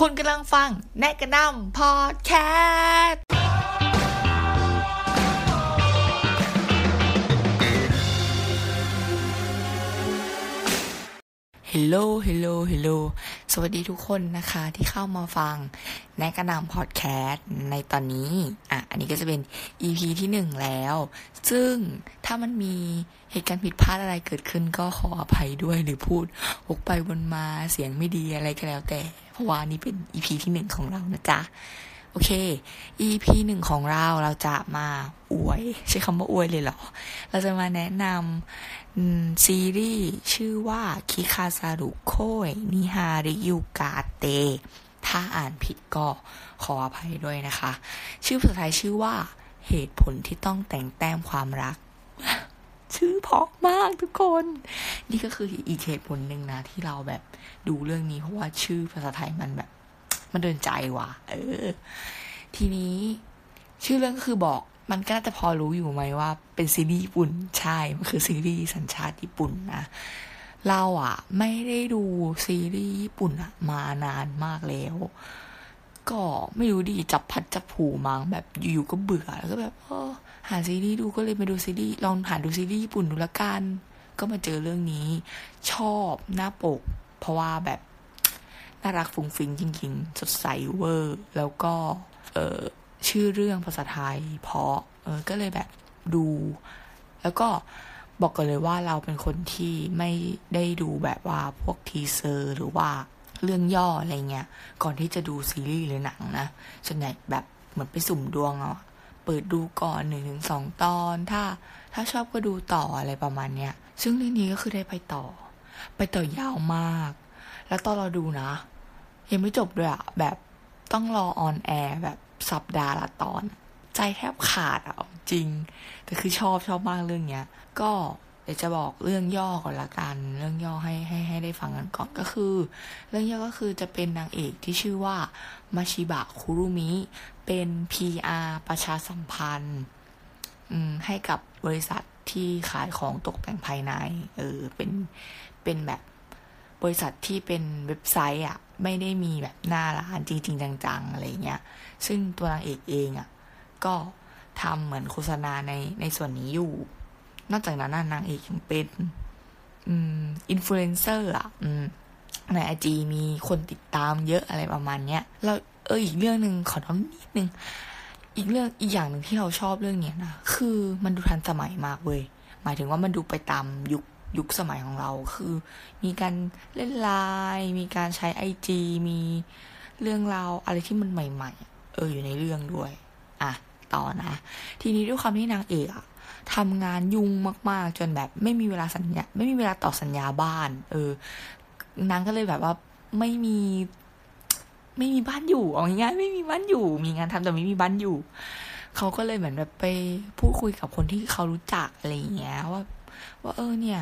คุณกำลังฟังแนกกระนำพอดแคสต์ฮลโหลฮลโหลฮลโหลสวัสดีทุกคนนะคะที่เข้ามาฟัง แนกกระนำพอดแคสต์ในตอนนี้ อะ อันนี้ก็จะเป็น EP ที่หนึ่งแล้ว ซึ่งถ้ามันมีเหตุการณ์ผิดพลาดอะไรเกิดขึ้นก็ขออภัยด้วยหรือพูดวกไปวนมาเสียงไม่ดีอะไรก็แล้วแต่ เพราะว่านี่เป็น EP ที่หนึ่งของเรานะจ๊ะ โอเค EP หนึ่งของเราเราจะมาอวย ใช้คำว่าอวยเลยเหรอ เราจะมาแนะนำซีรีส์ชื่อว่าคิคาซารุโคยนิฮาริยูกาเต ถ้าอ่านผิดก็ขออภัยด้วยนะคะ ชื่อภาษาไทยชื่อว่าเหตุผลที่ต้องแต่งแต้มความรัก ชื่อเพราะมากทุกคน นี่ก็คืออีกเหตุผลหนึ่งนะ ที่เราแบบดูเรื่องนี้เพราะว่าชื่อภาษาไทยมันแบบ มันเดินใจว่ะ เออ ทีนี้ ชื่อเรื่องก็คือบอกมันก็น่าจะพอรู้อยู่ไหมว่าเป็นซีรีส์ญี่ปุ่นใช่ มันคือซีรีส์สัญชาติญี่ปุ่นนะ เราอะ ไม่ได้ดูซีรีส์ญี่ปุ่นอะมานานมากแล้ว ก็ไม่รู้ดีจับพัดจับผูมั้งแบบอยู่ๆก็เบื่อแล้วก็แบบเออหาซีรีส์ดูก็เลยมาดูซีรีส์ลองหาดูซีรีส์ญี่ปุ่นดูละกัน ก็มาเจอเรื่องนี้ ชอบหน้าปก เพราะว่าแบบน่ารักฟุ้งฟิ้งจริงๆ สดใสเวอร์ แล้วก็เออชื่อเรื่องภาษาไทย เพราะเออก็เลยแบบดู แล้วก็ บอกกันเลยว่าเราเป็นคนที่ไม่ได้ดูแบบว่าพวก teaser หรือว่าเรื่องย่ออะไรเงี้ย ก่อนที่จะดูซีรีส์หรือหนังนะส่วนใหญ่แบบเหมือนไปสุ่มดวงเอาเปิดดูก่อนหนึ่งถึงสองตอน ถ้าถ้าชอบก็ดูต่ออะไรประมาณเนี้ย ซึ่งเรื่องนี้ก็คือได้ไปต่อ ไปต่อยาวมาก แล้วตอนเราดูนะ ยังไม่จบด้วยอะแบบต้องรอออนแอร์แบบสัปดาห์ละตอน ใจแทบขาดอะจริง แต่คือชอบชอบมากเรื่องเนี้ย ก็เดี๋ยวจะบอกเรื่องย่อก่อนละกัน เรื่องย่อให้ให้ให้ได้ฟังกันก่อนก็คือ เรื่องย่อก็คือจะเป็นนางเอกที่ชื่อว่ามาชิบะคุรุมิ เป็น PR ประชาสัมพันธ์ให้กับบริษัทที่ขายของตกแต่งภายใน เออ เป็น เป็นแบบบริษัทที่เป็นเว็บไซต์อะ ไม่ได้มีแบบหน้าร้านจริง ๆ จังๆ อะไรเงี้ย ซึ่งตัวนางเอกเองอะ ก็ทำเหมือนโฆษณาในในส่วนนี้อยู่ นอกจากนั้นนางเอกยังเป็นอินฟลูเอนเซอร์อะในไอจีมีคนติดตามเยอะอะไรประมาณเนี้ยแล้วเอออีกเรื่องหนึ่งขอน้องนิดนึงอีกเรื่องอีกอย่างหนึ่งที่เราชอบเรื่องเนี้ยนะคือมันดูทันสมัยมากเว้ยหมายถึงว่ามันดูไปตามยุคยุคสมัยของเรา คือ มีการเล่นไลน์มีการใช้ไอจีมีเรื่องราวอะไรที่มันใหม่ ๆ เอออยู่ในเรื่องด้วย อะต่อนะ ทีนี้ด้วยความที่นางเอกอะทำงานยุ่งมาก ๆ จนแบบไม่มีเวลาสัญญา ไม่มีเวลาต่อสัญญาบ้าน เออนางก็เลยแบบว่าไม่มีไม่มีบ้านอยู่เอาง่ายๆไม่มีบ้านอยู่ มีงานทำแต่ไม่มีบ้านอยู่เขาก็เลยเหมือนแบบไปพูดคุยกับคนที่เขารู้จักอะไรอย่างเงี้ยว่าว่าเออเนี่ย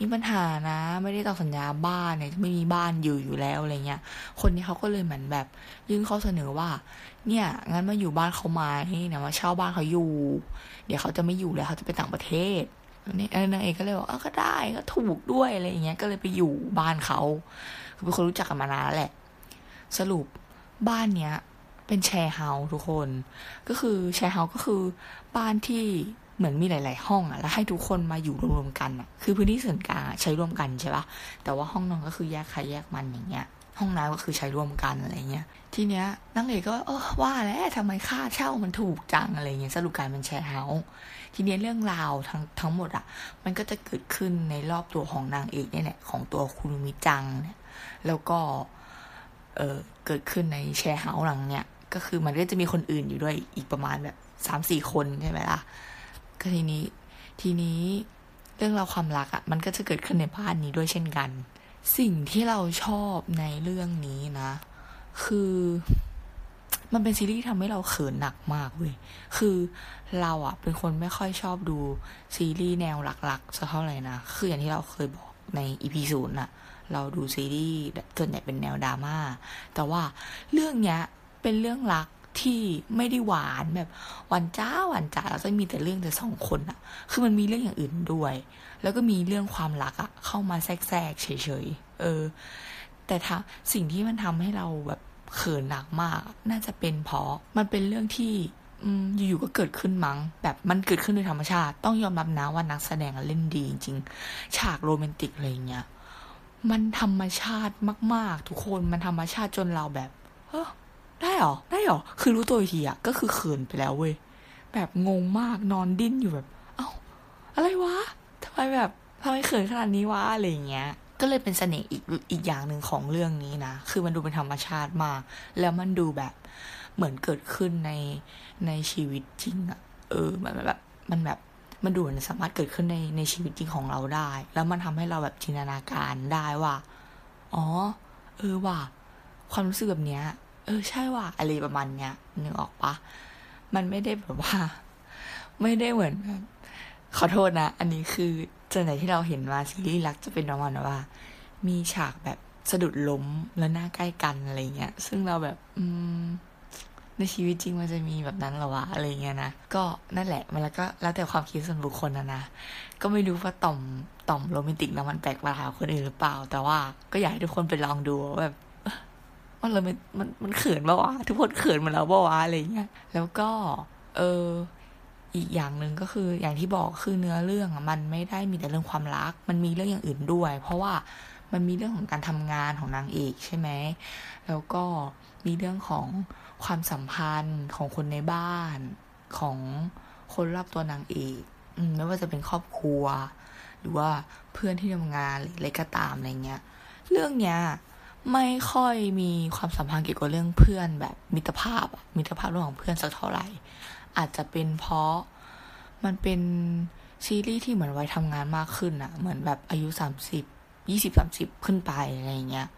มีปัญหานะ ไม่ได้ต่อสัญญาบ้านเนี่ยไม่มีบ้านอยู่อยู่แล้วอะไรเงี้ย คนนี้เขาก็เลยเหมือนแบบยื่นข้อเสนอว่า เนี่ยงั้นมาอยู่บ้านเขาไหมเนี่ยมาเช่าบ้านเขาอยู่ เดี๋ยวเขาจะไม่อยู่แล้วเขาจะไปต่างประเทศนี่นางเอกก็เลยบอกเออก็ได้ก็ถูกด้วยอะไรอย่างเงี้ยก็เลยไปอยู่บ้านเขาคือเป็นคนรู้จักกันมานานแล้วแหละ สรุปบ้านเนี้ยเป็นแชร์เฮาทุกคน ก็คือแชร์เฮาก็คือบ้านที่ เหมือนมีหลาย ๆ ห้องอะแล้วให้ทุกคนมาอยู่รวมๆกันอะคือพื้นที่ส่วนกลางใช้ร่วมกันใช่ปะแต่ว่าห้องนอนก็คือแยกใครแยกมันอย่างเงี้ยห้องน้ำก็คือใช้ร่วมกันอะไรเงี้ย ทีเนี้ยนางเอกก็เออว่าแล้วทำไมค่าเช่ามันถูกจังอะไรเงี้ยสรุปการเป็นแชร์เฮาส์ทีเนี้ยเรื่องราวทั้งทั้งหมดอะมันก็จะเกิดขึ้นในรอบตัวของนางเอกเนี่ยแหละของตัวคุณมิจังเนี่ยแล้วก็เออเกิดขึ้นในแชร์เฮาส์หลังเนี่ยก็คือมันก็จะมีคนอื่นอยู่ด้วยอีกประมาณแบบสามสี่คนใช่ไหมล่ะ ก็ทีนี้ ทีนี้เรื่องราวความรักอะ่ะ มันก็จะเกิดขึ้นในบ้านนี้ด้วยเช่นกัน สิ่งที่เราชอบในเรื่องนี้นะ คือ มันเป็นซีรีส์ทำให้เราเขินหนักมากเว้ยคือเราอะเป็นคนไม่ค่อยชอบดูซีรีส์แนวหลักๆสักเท่าไหร่นะคืออย่างที่เราเคยบอกในอีพีศูนย์อะเราดูซีรีส์ส่วนใหญ่เป็นแนวดราม่าแต่ว่าเรื่องเนี้ยเป็นเรื่องรัก ที่ไม่ได้หวานแบบหวานจ้าหวานจ๋าแล้วจะมีแต่เรื่องแต่สองคนอะคือมันมีเรื่องอย่างอื่นด้วย แล้วก็มีเรื่องความรักอะเข้ามาแทรกเฉยๆเออ แต่ถ้าสิ่งที่มันทำให้เราแบบเขินหนักมาก น่าจะเป็นเพราะมันเป็นเรื่องที่อยู่ๆก็เกิดขึ้นมั้ง แบบมันเกิดขึ้นโดยธรรมชาติ ต้องยอมรับนะว่านักแสดงเล่นดีจริงๆฉากโรแมนติกอะไรเงี้ยมันธรรมชาติมาก ๆ ทุกคนมันธรรมชาติจนเราแบบเออ ได้หรอ ได้หรอ คือรู้ตัวทีอะก็คือเขินไปแล้วเว้ย แบบงงมากนอนดิ้นอยู่แบบ เอ้า อะไรวะทำไมแบบทำไมเขินขนาดนี้วะอะไรเงี้ย ก็เลยเป็นเสน่ห์อีกอีกอย่างหนึ่งของเรื่องนี้นะ คือมันดูเป็นธรรมชาติมาก แล้วมันดูแบบเหมือนเกิดขึ้นในในชีวิตจริงอะเออ มันแบบ มันแบบมันดูมือนสามารถเกิดขึ้นในในชีวิตจริงของเราได้ แล้วมันทำให้เราแบบจินตนาการได้ว่า อ๋อ เออว่ะความรู้สึกแบบเนี้ย เออใช่ว่ะอะไรประมาณเนี้ยนึกออกปะมันไม่ได้แบบว่า ไม่ได้เหมือนแบบขอโทษนะ อันนี้คือจนไหนที่เราเห็นมาซีรีส์รักจะเป็นประมาณว่า มีฉากแบบสะดุดล้มแล้วหน้าใกล้กันอะไรเงี้ย ซึ่งเราแบบ อืม ในชีวิตจริงมันจะมีแบบนั้นหรอวะอะไรเงี้ยนะ ก็นั่นแหละ มันแล้วก็แล้วแต่ความคิดส่วนบุคคลนะนะ ก็ไม่รู้ว่าต่อมต่อมโรแมนติกแล้วมันแปลกประหลาดคนอื่นหรือเปล่า แต่ว่าก็อยากให้ทุกคนไปลองดูแบบ มันเลยมันมันเขินปะวะทุกคนเขินมือนเราปะวะอะไรเงี้ยแล้วก็ เอออีกอย่างหนึ่งก็คืออย่างที่บอกคือเนื้อเรื่องอะมันไม่ได้มีแต่เรื่องความรัก มันมีเรื่องอย่างอื่นด้วย เพราะว่ามันมีเรื่องของการทำงานของนางเอกใช่ไหมแล้วก็มีเรื่องของความสัมพันธ์ของคนในบ้านของคนรอบตัวนางเอกไม่ว่าจะเป็นครอบครัว หรือว่าเพื่อนที่ทำงานหรืออะไรก็ตามอะไรเงี้ย เรื่องเนี้ย ไม่ค่อยมีความสัมพันธ์เกี่ยวกับเรื่องเพื่อนแบบมิตรภาพมิตรภาพระหว่างเพื่อนสักเท่าไหร่ อาจจะเป็นเพราะมันเป็นซีรีส์ที่เหมือนวัยทำงานมากขึ้นอะเหมือนแบบอายุสามสิบยี่สิบสามสิบขึ้นไปอะไรเงี้ย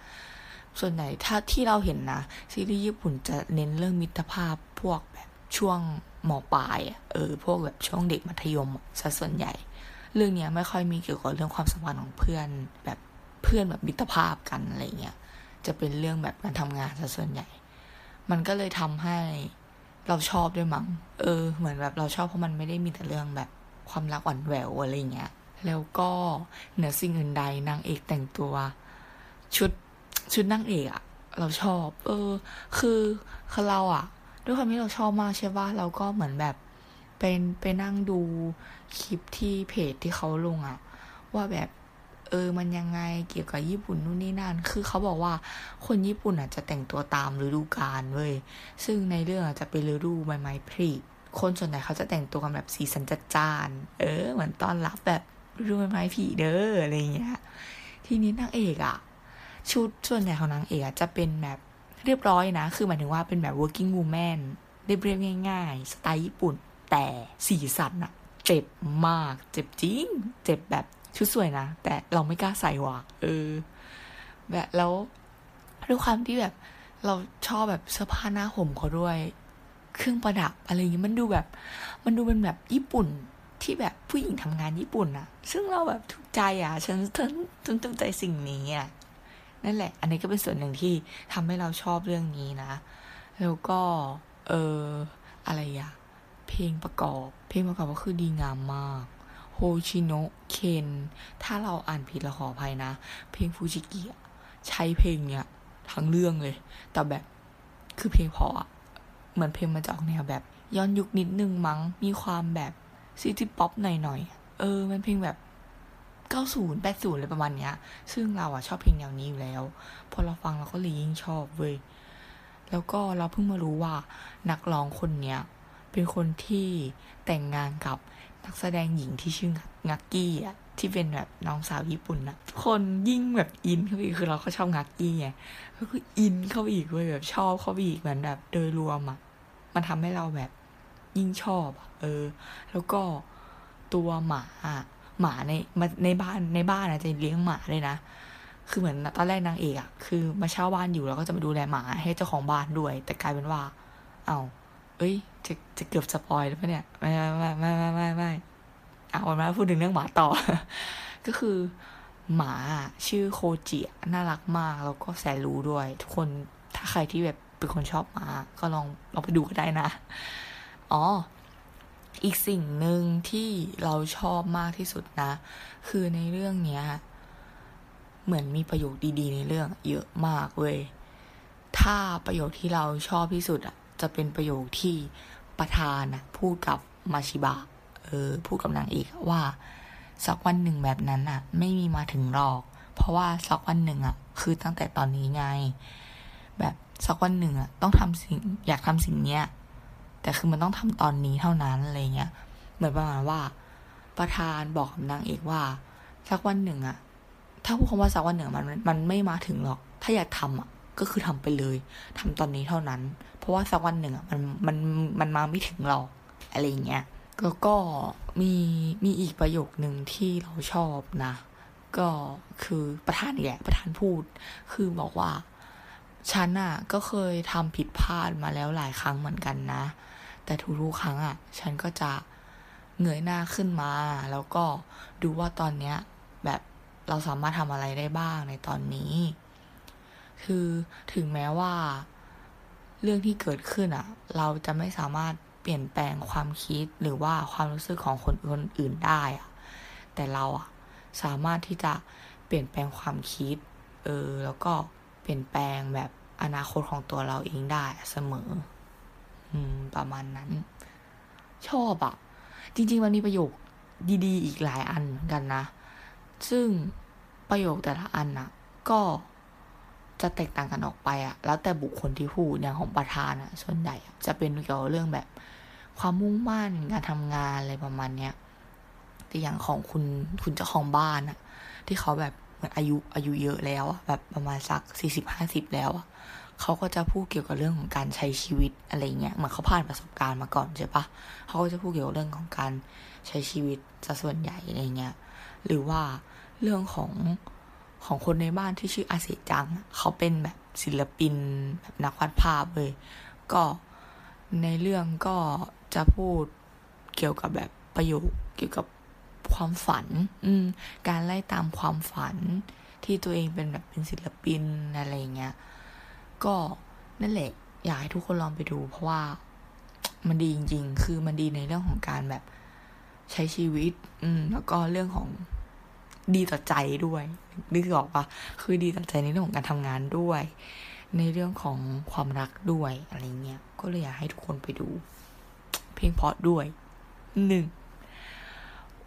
ส่วนใหญ่ถ้าที่เราเห็นนะ ซีรีส์ญี่ปุ่นจะเน้นเรื่องมิตรภาพพวกแบบช่วงหมอปลายเออพวกแบบช่วงเด็กมัธยมซะส่วนใหญ่ เรื่องเนี้ยไม่ค่อยมีเกี่ยวกับเรื่องความสัมพันธ์ของเพื่อนแบบเพื่อนแบบมิตรภาพกันอะไรเงี้ย จะเป็นเรื่องแบบการทำงานซะส่วนใหญ่ มันก็เลยทำให้เราชอบด้วยมั้ง เออ เหมือนแบบเราชอบเพราะมันไม่ได้มีแต่เรื่องแบบความรักหวานแหววอะไรเงี้ย แล้วก็เหนือสิ่งอื่นใดนางเอกแต่งตัว ชุดชุดนางเอกอะเราชอบ เออ คือคือเราอะด้วยความที่เราชอบมากใช่ป่ะเราก็เหมือนแบบเป็นไปนั่งดูคลิปที่เพจที่เขาลงอะว่าแบบ เออมันยังไงเกี่ยวกับญี่ปุ่นนู่นนี่นั่น คือเขาบอกว่าคนญี่ปุ่นอะจะแต่งตัวตามฤดูกาลเว้ย ซึ่งในเรื่องจะเป็นฤดูใบไม้ผลิคนส่วนใหญ่เขาจะแต่งตัวกันแบบสีสันจัดจ้าน เออ เหมือนตอนรับแบบฤดูใบไม้ผลิเด้ออะไรเงี้ย ทีนี้นางเอกอะ ชุดส่วนใหญ่ของนางเอกจะเป็นแบบเรียบร้อยนะ คือหมายถึงว่าเป็นแบบ working woman เรียบเรียบง่าย ๆ สไตล์ญี่ปุ่น แต่สีสันอะเจ็บมาก เจ็บจริง เจ็บแบบ ชุดสวยนะ แต่เราไม่กล้าใส่ว่ะเออ แบบแล้วด้วยความที่แบบ เราชอบแบบเสื้อผ้าหน้าห่มเขาด้วย เครื่องประดับอะไรอย่างเงี้ยมันดูแบบ มันดูเป็นแบบญี่ปุ่นที่แบบผู้หญิงทำงานญี่ปุ่นอะซึ่งเราแบบถูกใจอะฉันฉันฉันถูกใจสิ่งนี้อะนั่นแหละ อันนี้ก็เป็นส่วนหนึ่งที่ทำให้เราชอบเรื่องนี้นะ แล้วก็ เอออะไรอะเพลงประกอบ เพลงประกอบก็คือดีงามมาก โฮชิโนะเคน ถ้าเราอ่านผิดเราขออภัยนะ เพลงฟูจิกิใช้เพลงเนี้ยทั้งเรื่องเลย แต่แบบคือเพลงพออะเหมือนเพลงมาจากแนวแบบ ย้อนยุคนิดนึงมั้ง มีความแบบ city pop หน่อยๆ เออ มันเพลงแบบ 90 80อะไรประมาณเนี้ย ซึ่งเราอะชอบเพลงแนวนี้อยู่แล้ว พอเราฟังเราก็เลยยิ่งชอบเว้ย แล้วก็เราเพิ่งมารู้ว่านักร้องคนเนี้ยเป็นคนที่แต่งงานกับ นักแสดงหญิงที่ชื่อกักกี้อะที่เป็นแบบน้องสาวญี่ปุ่นอะทุกคนยิ่งแบบอินเข้าไปอีกคือเราก็ชอบกักกี้ไงก็คืออินเข้าไปอีกเว้ยแบบชอบเข้าไปอีกเหมือนแบบโดยรวมอะมันทำให้เราแบบยิ่งชอบเออ แล้วก็ตัวหมาหมาในในบ้านในบ้านอะจะเลี้ยงหมาเลยนะคือเหมือนตอนแรกนางเอกอะคือมาเช่าบ้านอยู่แล้วก็จะมาดูแลหมาให้เจ้าของบ้านด้วย แต่กลายเป็นว่า เอ้า เอ้ย จะจะเกือบสปอยแล้วปะเนี่ย ไม่ไม่ไม่ไม่ไม่ไม่เอาวันมาพูดถึงเรื่องหมาต่อ ก็คือหมาชื่อโคจิน่ารักมาก แล้วก็แสนรู้ด้วย ทุกคนถ้าใครที่แบบเป็นคนชอบหมา ก็ลองลองไปดูก็ได้นะ อ๋อ อีกสิ่งหนึ่งที่เราชอบมากที่สุดนะ คือในเรื่องเนี้ย เหมือนมีประโยคดีๆ ในเรื่อง เยอะมากเว้ยถ้าประโยคที่เราชอบที่สุดอะ จะเป็นประโยคที่ประธานนะพูดกับมาชิบะ เออ พูดกับนางเอกว่า สักวันหนึ่งแบบนั้นอะไม่มีมาถึงหรอก เพราะว่าสักวันหนึ่งอะคือตั้งแต่ตอนนี้ไง แบบสักวันหนึ่งอะต้องทำสิ่งอยากทำสิ่งเนี้ยแต่คือมันต้องทำตอนนี้เท่านั้นอะไรเงี้ย เหมือนประมาณว่า ประธานบอกกับนางเอกว่า สักวันหนึ่งอะถ้าพูดคำว่าสักวันหนึ่งมันมันไม่มาถึงหรอก ถ้าอยากทำอะ ก็คือทำไปเลยทำตอนนี้เท่านั้น เพราะว่าสักวันหนึ่งอะมันมันมันมาไม่ถึงหรอกอะไรเงี้ยแล้วก็มีมีอีกประโยคหนึ่งที่เราชอบนะ ก็คือประธานแย่ประธานพูด คือบอกว่าฉันอะก็เคยทำผิดพลาดมาแล้วหลายครั้งเหมือนกันนะ แต่ทุกๆครั้งอะ ฉันก็จะเงยหน้าขึ้นมา แล้วก็ดูว่าตอนเนี้ยแบบเราสามารถทำอะไรได้บ้างในตอนนี้ คือถึงแม้ว่า เรื่องที่เกิดขึ้นอะเราจะไม่สามารถเปลี่ยนแปลงความคิดหรือว่าความรู้สึกของคนคนอื่นได้อะแต่เราอะสามารถที่จะเปลี่ยนแปลงความคิด เออ แล้วก็เปลี่ยนแปลงแบบอนาคตของตัวเราเองได้เสมอ อืม ประมาณนั้น ชอบอะจริง ๆ มันมีประโยคดีๆ อีกหลายอันเหมือนกันนะ ซึ่งประโยคแต่ละอันน่ะก็ จะแตกต่างกันออกไปอะแล้วแต่บุคคลที่พูดอย่างของประธานอะส่วนใหญ่จะเป็นเกี่ยวกับเรื่องแบบ ความมุ่งมั่นการทำงานอะไรประมาณเนี้ยแต่อย่างของคุณคุณเจ้าของบ้านอะที่เขาแบบเหมือนอายุอายุเยอะแล้วอะแบบประมาณสักสี่สิบห้าสิบแล้วอะเขาก็จะพูดเกี่ยวกับเรื่องของการใช้ชีวิตอะไรเงี้ยเหมือนเขาผ่านประสบการณ์มาก่อนใช่ปะเขาก็จะพูดเกี่ยวกับเรื่องของการใช้ชีวิตซะส่วนใหญ่อะไรเงี้ยหรือว่าเรื่องของ ของคนในบ้านที่ชื่ออาเซจัง เขาเป็นแบบศิลปินแบบนักวาดภาพเลย ก็ในเรื่องก็จะพูดเกี่ยวกับแบบประโยคเกี่ยวกับความฝัน อืม การไล่ตามความฝันที่ตัวเองเป็นแบบเป็นศิลปินอะไรเงี้ย ก็นั่นแหละ อยากให้ทุกคนลองไปดู เพราะว่ามันดีจริง ๆ คือมันดีในเรื่องของการแบบใช้ชีวิต อืม แล้วก็เรื่องของ ดีต่อใจด้วยนึกออกปะคือดีต่อใจในเรื่องของการทำงานด้วย ในเรื่องของความรักด้วยอะไรเงี้ยก็เลยอยากให้ทุกคนไปดู เพลงเพราะด้วยหนึ่ง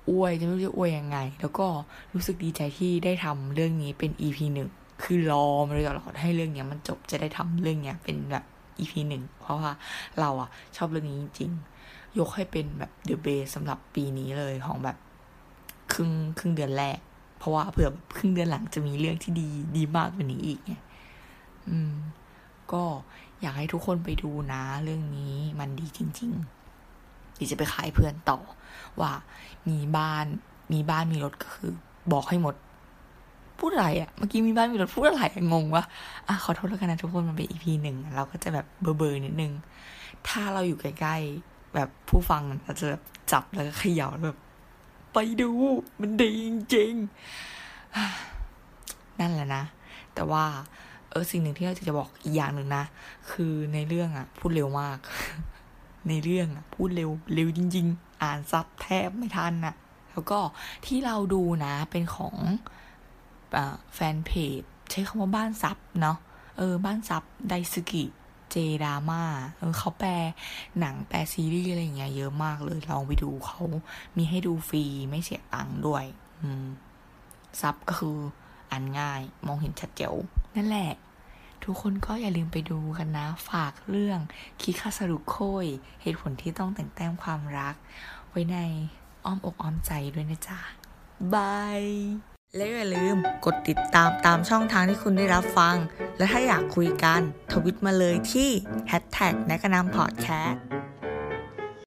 อวยจะไม่รู้จะอวยยังไง แล้วก็รู้สึกดีใจที่ได้ทำเรื่องนี้เป็น EP หนึ่งคือรอมาตลอดให้เรื่องเนี้ยมันจบจะได้ทำเรื่องเนี้ยเป็นแบบ EP หนึ่งเพราะว่าเราอะชอบเรื่องนี้จริงยกให้เป็นแบบเดอะเบสสำหรับปีนี้เลยของแบบ ครึ่งครึ่งเดือนแรก เพราะว่าเผื่อครึ่งเดือนหลังจะมีเรื่องที่ดีดีมากกว่านี้อีกไงอืม ก็อยากให้ทุกคนไปดูนะ เรื่องนี้มันดีจริงๆดีจะไปขายเพื่อนต่อ ว่ามีบ้านมีบ้านมีรถก็คือ บอกให้หมด พูดอะไรอะ่ะเมื่อกี้มีบ้านมีรถพูดอะไรงงวะอะขอโทษแล้วกันนะทุกคนมันเป็นอีพีหนึ่งเราก็จะแบบเบอร์เบอร์นิดนึง ถ้าเราอยู่ใกล้ๆแบบผู้ฟังเราจะแบบจับแล้วก็เขย่าแบบ ไปดู มันดีจริงๆ นั่นแหละนะ แต่ว่า เออสิ่งหนึ่งที่เราจะบอกอีกอย่างหนึ่งนะ คือในเรื่องอะพูดเร็วมาก ในเรื่องอะพูดเร็วเร็วจริง ๆ อ่านซับแทบไม่ทันน่ะแล้วก็ที่เราดูนะเป็นของอแฟนเพจใช้คำว่าบ้านซับเนาะเออบ้านซับไดซึกิ เจดราม่าเออเขาแปลหนังแปลซีรีส์อะไรเงี้ยเยอะมากเลยลองไปดูเขามีให้ดูฟรีไม่เสียตังค์ด้วย อืมซับก็คืออ่านง่ายมองเห็นชัดเจ๋วนั่นแหละ ทุกคนก็อย่าลืมไปดูกันนะ ฝากเรื่องคิคาสรุโคยเหตุผลที่ต้องแต่งแต้มความรัก ไว้ในอ้อมอกอ้อมใจด้วยนะจ๊ะบาย และอย่าลืมกดติดตามตามช่องทางที่คุณได้รับฟัง และถ้าอยากคุยกัน ทวิตมาเลยที่ hashtag นกนำพอดแคสต์